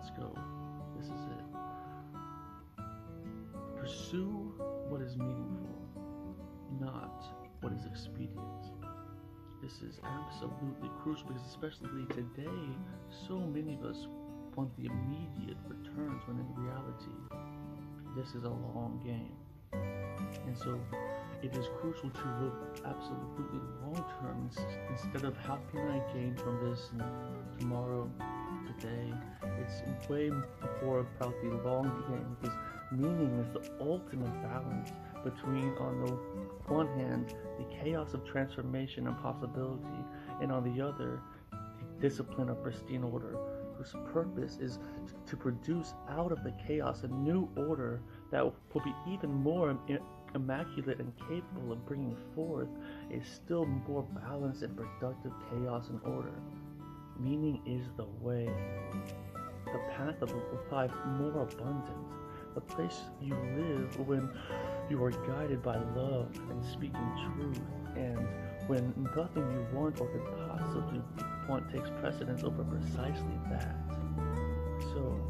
let's go. This is it. Pursue what is meaningful, not what is expedient. This is absolutely crucial because, especially today, so many of us want the immediate returns when in reality, this is a long game. And so, it is crucial to look absolutely long term instead of how can I gain from this tomorrow, today. It's way more about the long game because meaning is the ultimate balance between, on the one hand, the chaos of transformation and possibility, and on the other, the discipline of pristine order, whose purpose is to produce out of the chaos a new order that will be even more immaculate and capable of bringing forth a still more balanced and productive chaos and order. Meaning is the way, the path of life more abundant, the place you live when you are guided by love and speaking truth, and when nothing you want or could possibly want takes precedence over precisely that. So,